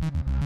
Mm-hmm.